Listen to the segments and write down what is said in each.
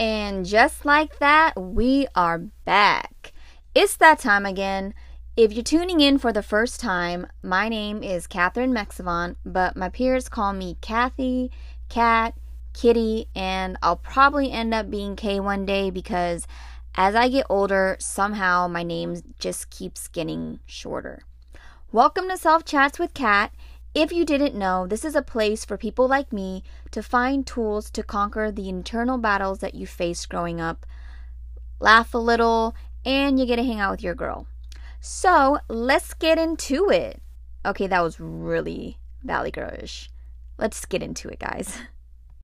And just like that, we are back. It's that time again. If you're tuning in for the first time, my name is Catherine Mexivant, but my peers call me Kathy, Kat, Kitty, and I'll probably end up being K one day because as I get older, somehow my name just keeps getting shorter. Welcome to Self Chats with Kat. If you didn't know, this is a place for people like me to find tools to conquer the internal battles that you faced growing up, laugh a little, and you get to hang out with your girl. So let's get into it. Okay, that was really Valley Girlish. Let's get into it, guys.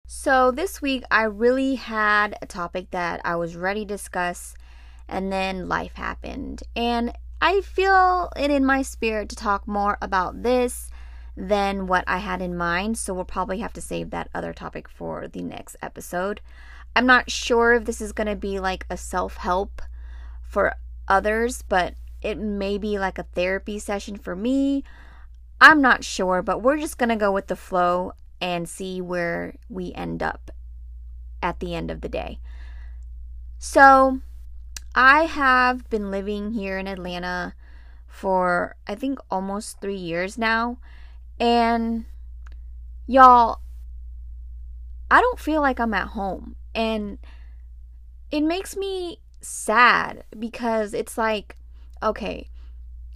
So this week I really had a topic that I was ready to discuss, and then life happened. And I feel it in my spirit to talk more about this than what I had in mind, so we'll probably have to save that other topic for the next episode. I'm not sure if this is going to be like a self help for others, but it may be like a therapy session for me. I'm not sure, but we're just going to go with the flow and see where we end up at the end of the day. So, I have been living here in Atlanta for I think almost three years now. And y'all, I don't feel like I'm at home. And it makes me sad because it's like, okay,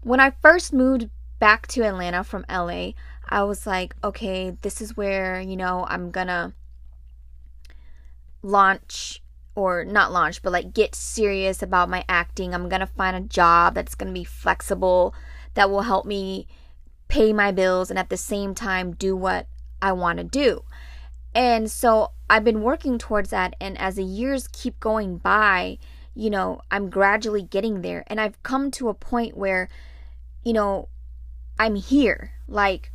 when I first moved back to Atlanta from LA, I was like, okay, this is where, you know, I'm gonna launch or not launch, but like get serious about my acting. I'm gonna find a job that's gonna be flexible, that will help me pay my bills and at the same time do what I want to do. And so I've been working towards that. And as the years keep going by, you know, I'm gradually getting there. And I've come to a point where, you know, I'm here. Like,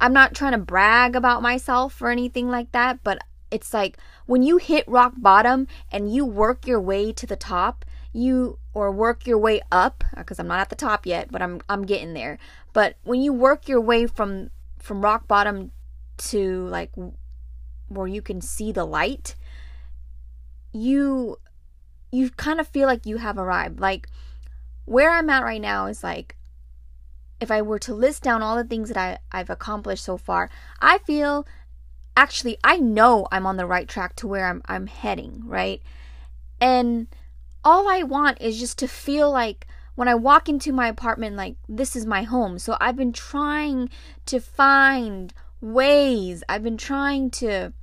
I'm not trying to brag about myself or anything like that, but it's like when you hit rock bottom and you work your way to the top, you or work your way up because I'm not at the top yet, but I'm I'm getting there. But when you work your way from from rock bottom to like where you can see the light, you you kind of feel like you have arrived. Like where I'm at right now is like if I were to list down all the things that I, I've accomplished so far, I feel actually I know I'm on the right track to where I'm I'm heading, right? And all I want is just to feel like when I walk into my apartment, like this is my home. So I've been trying to find ways, I've been trying to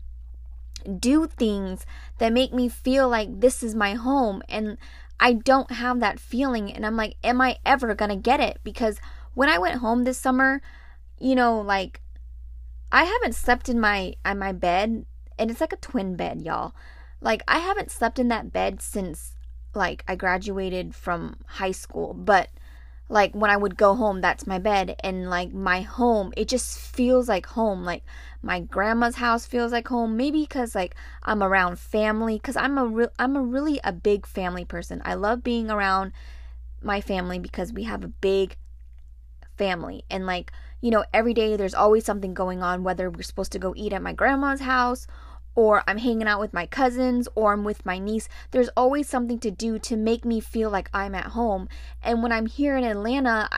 do things that make me feel like this is my home. And I don't have that feeling. And I'm like, am I ever going to get it? Because when I went home this summer, you know, like I haven't slept in my my bed and it's like a twin bed, y'all. Like I haven't slept in that bed since like I graduated from high school, but like when I would go home, that's my bed and like my home, it just feels like home. Like my grandma's house feels like home, maybe cuz like I'm around family cuz I'm a real I'm a really a big family person. I love being around my family because we have a big family and like, you know, every day there's always something going on whether we're supposed to go eat at my grandma's house or I'm hanging out with my cousins or I'm with my niece. There's always something to do to make me feel like I'm at home. And when I'm here in Atlanta,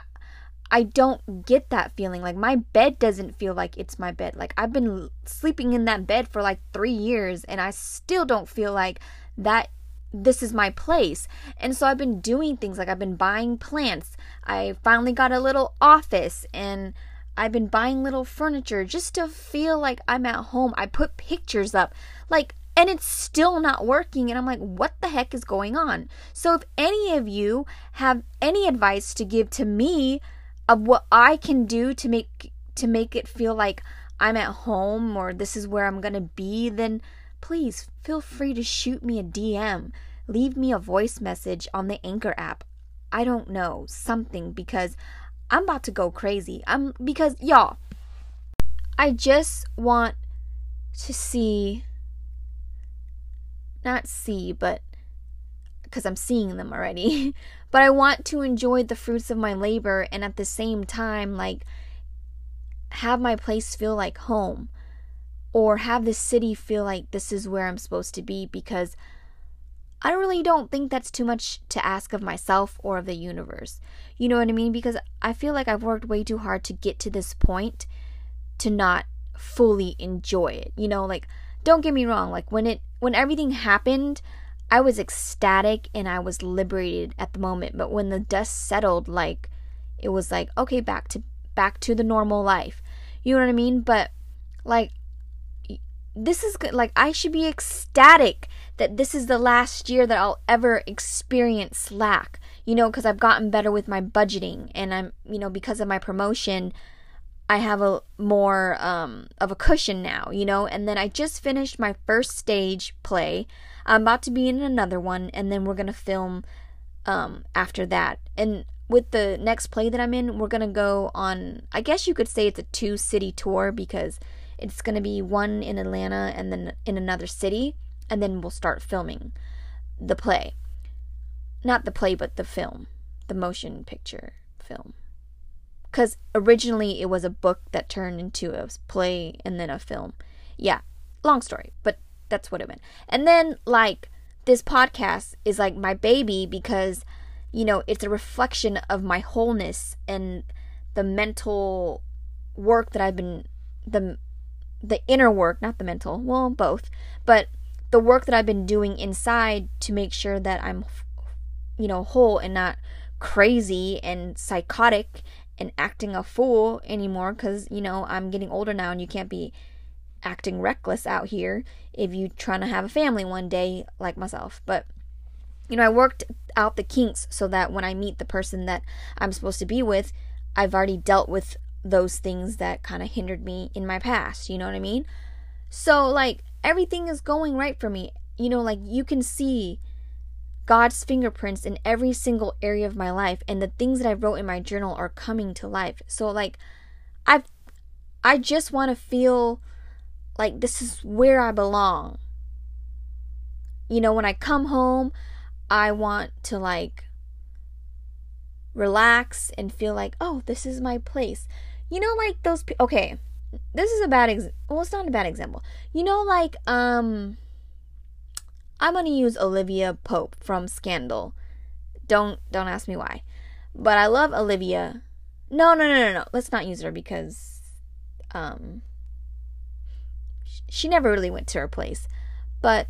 I don't get that feeling. Like my bed doesn't feel like it's my bed. Like I've been sleeping in that bed for like 3 years and I still don't feel like that this is my place. And so I've been doing things like I've been buying plants. I finally got a little office and I've been buying little furniture just to feel like I'm at home. I put pictures up, like, and it's still not working. And I'm like, what the heck is going on? So, if any of you have any advice to give to me of what I can do to make to make it feel like I'm at home or this is where I'm gonna be, then please feel free to shoot me a DM. Leave me a voice message on the Anchor app. I don't know, something because I'm about to go crazy. I'm because y'all, I just want to see not see, but because I'm seeing them already. but I want to enjoy the fruits of my labor and at the same time like have my place feel like home. or have this city feel like this is where I'm supposed to be because I really don't think that's too much to ask of myself or of the universe. You know what I mean? Because I feel like I've worked way too hard to get to this point to not fully enjoy it. You know, like don't get me wrong, like when it when everything happened, I was ecstatic and I was liberated at the moment, but when the dust settled like it was like okay, back to back to the normal life. You know what I mean? But like this is good. Like I should be ecstatic that this is the last year that I'll ever experience Slack. You know, because I've gotten better with my budgeting, and I'm, you know, because of my promotion, I have a more um, of a cushion now. You know, and then I just finished my first stage play. I'm about to be in another one, and then we're gonna film um, after that. And with the next play that I'm in, we're gonna go on. I guess you could say it's a two city tour because it's going to be one in Atlanta and then in another city, and then we'll start filming the play. Not the play, but the film, the motion picture film. Because originally it was a book that turned into a play and then a film. Yeah, long story, but that's what it meant. And then, like, this podcast is like my baby because, you know, it's a reflection of my wholeness and the mental work that I've been, the the inner work, not the mental, well, both, but the work that I've been doing inside to make sure that I'm, you know, whole and not crazy and psychotic and acting a fool anymore because, you know, I'm getting older now and you can't be acting reckless out here if you trying to have a family one day like myself. But, you know, I worked out the kinks so that when I meet the person that I'm supposed to be with, I've already dealt with those things that kind of hindered me in my past. You know what I mean? So, like, everything is going right for me. You know, like, you can see God's fingerprints in every single area of my life, and the things that I wrote in my journal are coming to life. So, like, I've, I just want to feel like this is where I belong. You know, when I come home, I want to, like, relax and feel like, oh, this is my place. You know, like those. Pe- okay, this is a bad ex. Well, it's not a bad example. You know, like um, I'm gonna use Olivia Pope from Scandal. Don't don't ask me why, but I love Olivia. No, no, no, no, no. Let's not use her because um, she never really went to her place. But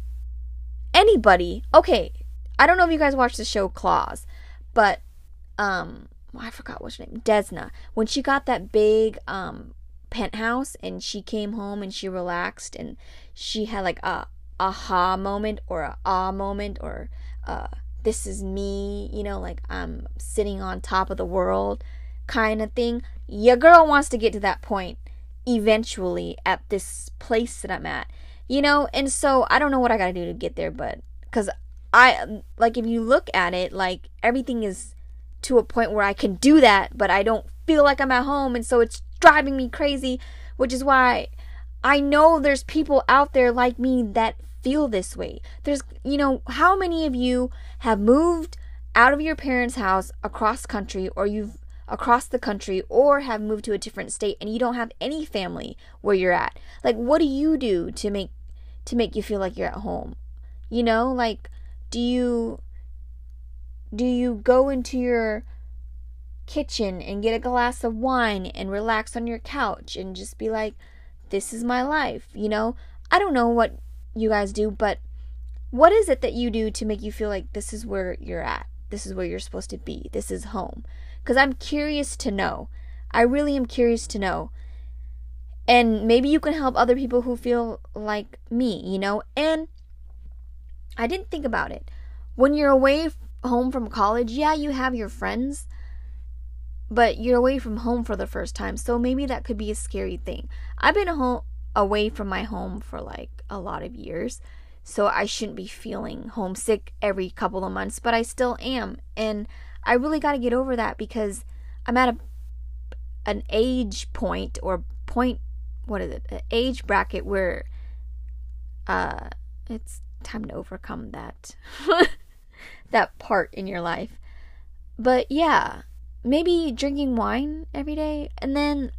anybody, okay. I don't know if you guys watched the show Claws, but um I forgot what's her name, Desna, when she got that big um penthouse and she came home and she relaxed and she had like a aha moment or a ah moment or uh this is me, you know, like I'm sitting on top of the world kind of thing. Your girl wants to get to that point eventually at this place that I'm at. You know, and so I don't know what I got to do to get there, but cuz I like if you look at it like everything is to a point where I can do that, but I don't feel like I'm at home. And so it's driving me crazy, which is why I know there's people out there like me that feel this way. There's, you know, how many of you have moved out of your parents' house across country or you've across the country or have moved to a different state and you don't have any family where you're at? Like what do you do to make to make you feel like you're at home? You know, like do you do you go into your kitchen and get a glass of wine and relax on your couch and just be like, this is my life? You know, I don't know what you guys do, but what is it that you do to make you feel like this is where you're at? This is where you're supposed to be. This is home. Because I'm curious to know. I really am curious to know. And maybe you can help other people who feel like me, you know? And I didn't think about it. When you're away home from college, yeah, you have your friends, but you're away from home for the first time. So maybe that could be a scary thing. I've been home away from my home for like a lot of years. So I shouldn't be feeling homesick every couple of months, but I still am. And I really got to get over that because I'm at a an age point or point what is it? An age bracket where uh it's time to overcome that. that part in your life. But yeah, maybe drinking wine every day. And then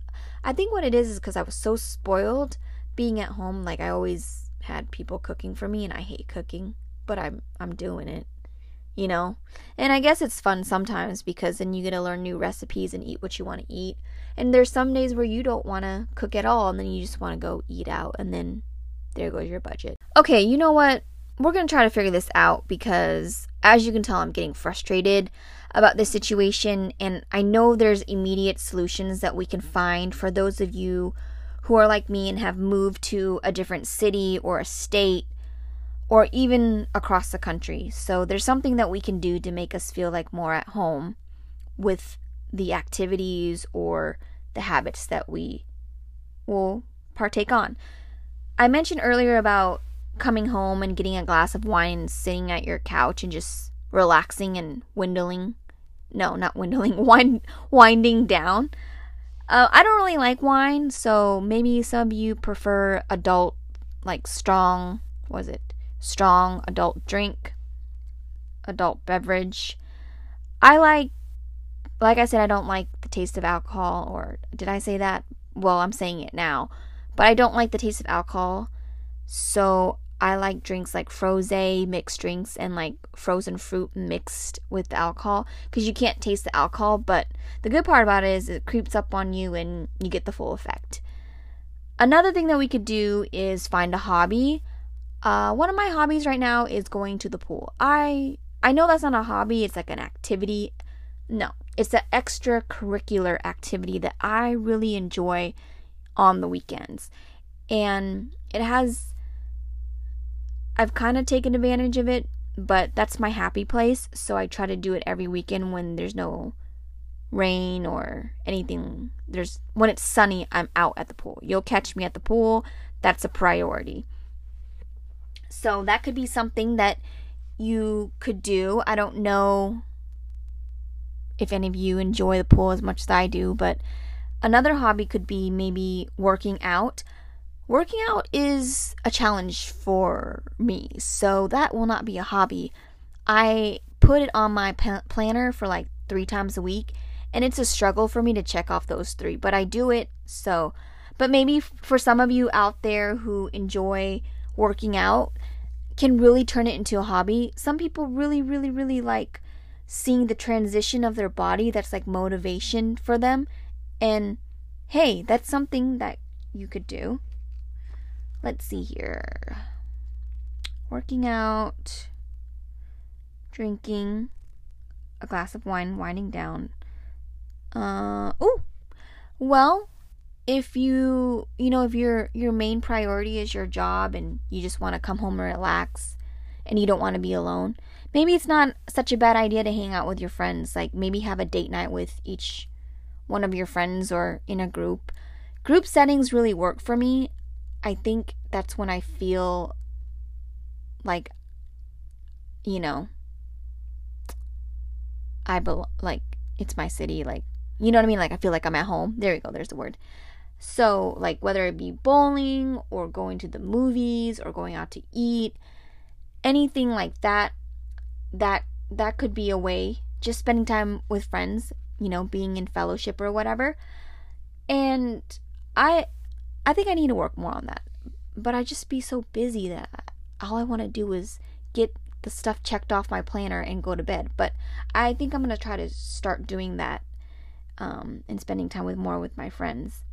I think what it is is because I was so spoiled being at home. Like I always had people cooking for me and I hate cooking, but I'm I'm doing it. You know? And I guess it's fun sometimes because then you get to learn new recipes and eat what you want to eat. And there's some days where you don't want to cook at all and then you just want to go eat out and then there goes your budget. Okay, you know what? We're to try to figure this out because as you can tell I'm getting frustrated about this situation and I know there's immediate solutions that we can find for those of you who are like me and have moved to a different city or a state or even across the country. So there's something that we can do to make us feel like more at home with the activities or the habits that we will partake on. I mentioned earlier about coming home and getting a glass of wine and sitting at your couch and just relaxing and windling. No, not windling, wind, winding down. Uh, I don't really like wine, so maybe some of you prefer adult, like strong, was it? Strong adult drink, adult beverage. I like, like I said, I don't like the taste of alcohol, or did I say that? Well, I'm saying it now, but I don't like the taste of alcohol, so I like drinks like froze mixed drinks and like frozen fruit mixed with alcohol because you can't taste the alcohol. But the good part about it is it creeps up on you and you get the full effect. Another thing that we could do is find a hobby. Uh, one of my hobbies right now is going to the pool. I I know that's not a hobby; it's like an activity. No, it's an extracurricular activity that I really enjoy on the weekends, and it has I've kind of taken advantage of it, but that's my happy place. So I try to do it every weekend when there's no rain or anything. There's when it's sunny, I'm out at the pool. You'll catch me at the pool. That's a priority. So that could be something that you could do. I don't know if any of you enjoy the pool as much as I do, but another hobby could be maybe working out. Working out is a challenge for me, so that will not be a hobby. I put it on my planner for like three times a week, and it's a struggle for me to check off those three, but I do it so. But maybe for some of you out there who enjoy working out, can really turn it into a hobby. Some people really, really, really like seeing the transition of their body that's like motivation for them. And hey, that's something that you could do let's see here. Working out, drinking a glass of wine, winding down. Uh oh. Well, if you you know if your your main priority is your job and you just want to come home and relax and you don't want to be alone, maybe it's not such a bad idea to hang out with your friends. Like maybe have a date night with each one of your friends or in a group. Group settings really work for me. I think that's when I feel like, you know, I bel like it's my city. Like, you know what I mean? Like, I feel like I'm at home. There you go. There's the word. So, like, whether it be bowling or going to the movies or going out to eat, anything like that, that that could be a way. Just spending time with friends, you know, being in fellowship or whatever. And I I think I need to work more on that. But I just be so busy that all I want to do is get the stuff checked off my planner and go to bed. But I think I'm going to try to start doing that um, and spending time with more with my friends.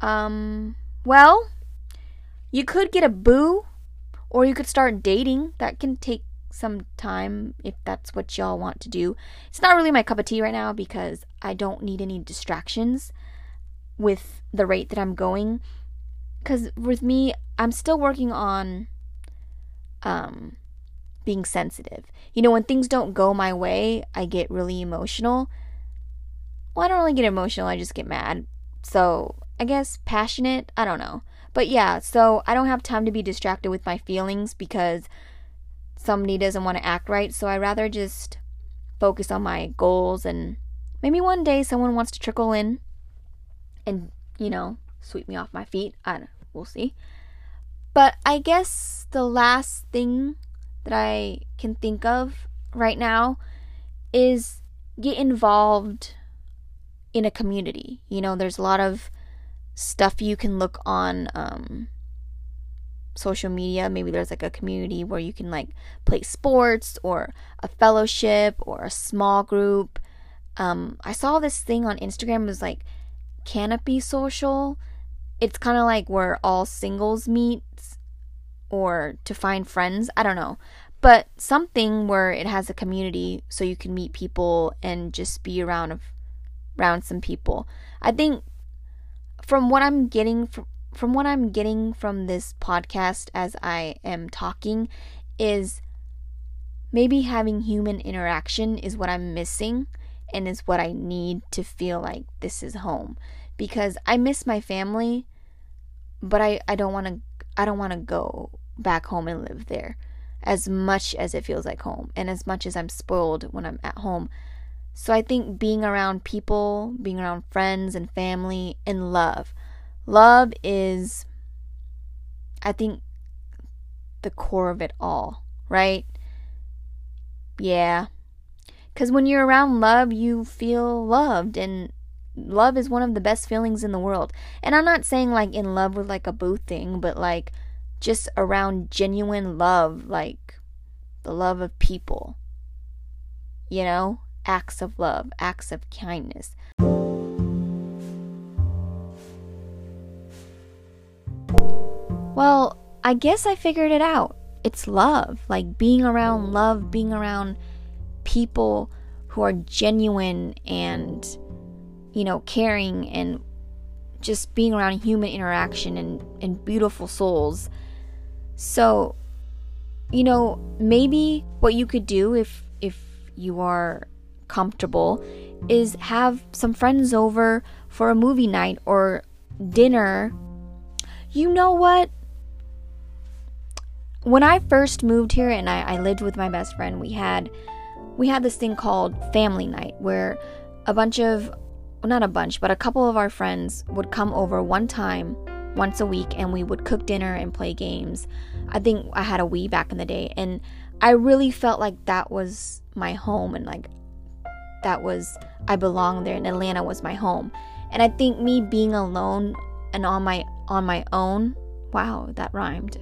Um, well, you could get a boo or you could start dating. That can take some time if that's what y'all want to do. It's not really my cup of tea right now because I don't need any distractions with the rate that I'm going. Because with me, I'm still working on um, being sensitive. You know, when things don't go my way, I get really emotional. Well, I don't really get emotional, I just get mad. So, I guess passionate, I don't know. But yeah, so I don't have time to be distracted with my feelings because somebody doesn't want to act right. So I rather just focus on my goals and maybe one day someone wants to trickle in and, you know, sweep me off my feet. I don't we'll see. But I guess the last thing that I can think of right now is get involved in a community. You know, there's a lot of stuff you can look on um, social media. Maybe there's like a community where you can like play sports or a fellowship or a small group. Um, I saw this thing on Instagram it was like Canopy Social. It's kind of like where all singles meet or to find friends. I don't know. But something where it has a community so you can meet people and just be around around some people. I think from what I'm getting from from what I'm getting from this podcast as I am talking is maybe having human interaction is what I'm missing and is what I need to feel like this is home because I miss my family but I, I don't want to I don't want to go back home and live there as much as it feels like home and as much as I'm spoiled when I'm at home. So I think being around people, being around friends and family and love Love is, I think, the core of it all, right? Yeah. Because when you're around love, you feel loved, and love is one of the best feelings in the world. And I'm not saying like in love with like a boo thing, but like just around genuine love, like the love of people. You know, acts of love, acts of kindness. Well, I guess I figured it out. It's love. Like being around love, being around people who are genuine and, you know, caring and just being around human interaction and, and beautiful souls. So, you know, maybe what you could do if if you are comfortable is have some friends over for a movie night or dinner. You know what? when I first moved here and I, I lived with my best friend, we had we had this thing called family night where a bunch of well, not a bunch, but a couple of our friends would come over one time once a week and we would cook dinner and play games. I think I had a Wii back in the day and I really felt like that was my home and like that was I belonged there and Atlanta was my home. And I think me being alone and on my on my own, wow, that rhymed.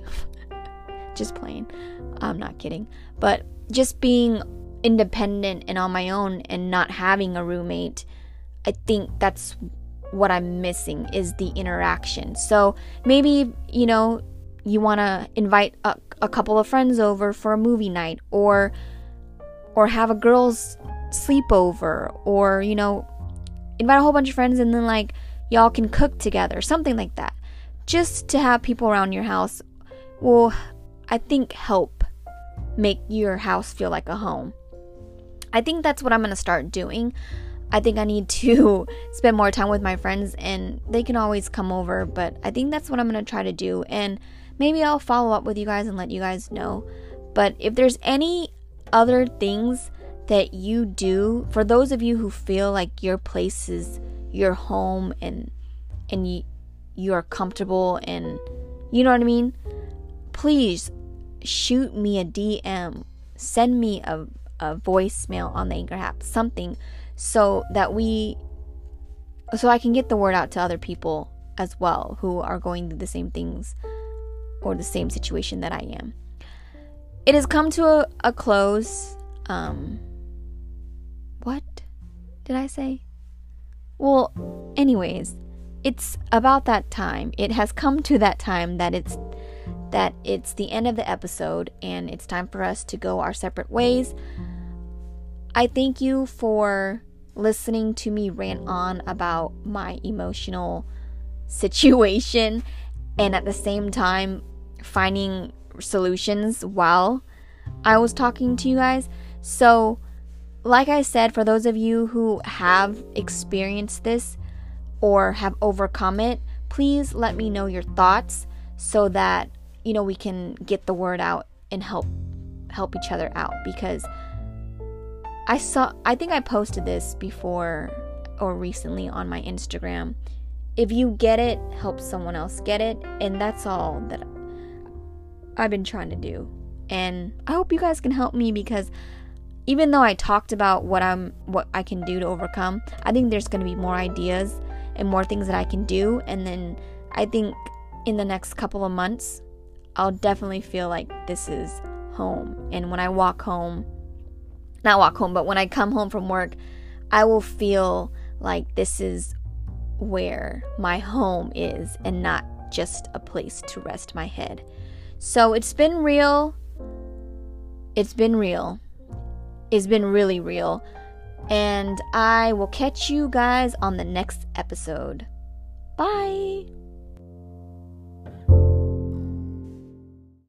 just playing. I'm not kidding. But just being independent and on my own and not having a roommate, I think that's what I'm missing is the interaction. So maybe, you know, you want to invite a, a couple of friends over for a movie night or or have a girls sleepover or, you know, invite a whole bunch of friends and then like y'all can cook together, something like that. Just to have people around your house will I think help make your house feel like a home. I think that's what I'm going to start doing. I think I need to spend more time with my friends and they can always come over, but I think that's what I'm going to try to do. And maybe I'll follow up with you guys and let you guys know. But if there's any other things that you do, for those of you who feel like your place is your home and and you you're comfortable and you know what I mean? please shoot me a DM, send me a, a voicemail on the Anchor app, something so that we, so I can get the word out to other people as well who are going through the same things or the same situation that I am. It has come to a, a close. Um, what did I say? Well, anyways, it's about that time. It has come to that time that it's that it's the end of the episode and it's time for us to go our separate ways. I thank you for listening to me rant on about my emotional situation and at the same time finding solutions while I was talking to you guys. So, like I said, for those of you who have experienced this or have overcome it, please let me know your thoughts so that you know we can get the word out and help help each other out because I saw I think I posted this before or recently on my Instagram. If you get it, help someone else get it, and that's all that I've been trying to do. And I hope you guys can help me because even though I talked about what I'm what I can do to overcome, I think there's going to be more ideas and more things that I can do. And then I think in the next couple of months, I'll definitely feel like this is home. And when I walk home, not walk home, but when I come home from work, I will feel like this is where my home is and not just a place to rest my head. So it's been real. It's been real. It's been really real. And I will catch you guys on the next episode. Bye.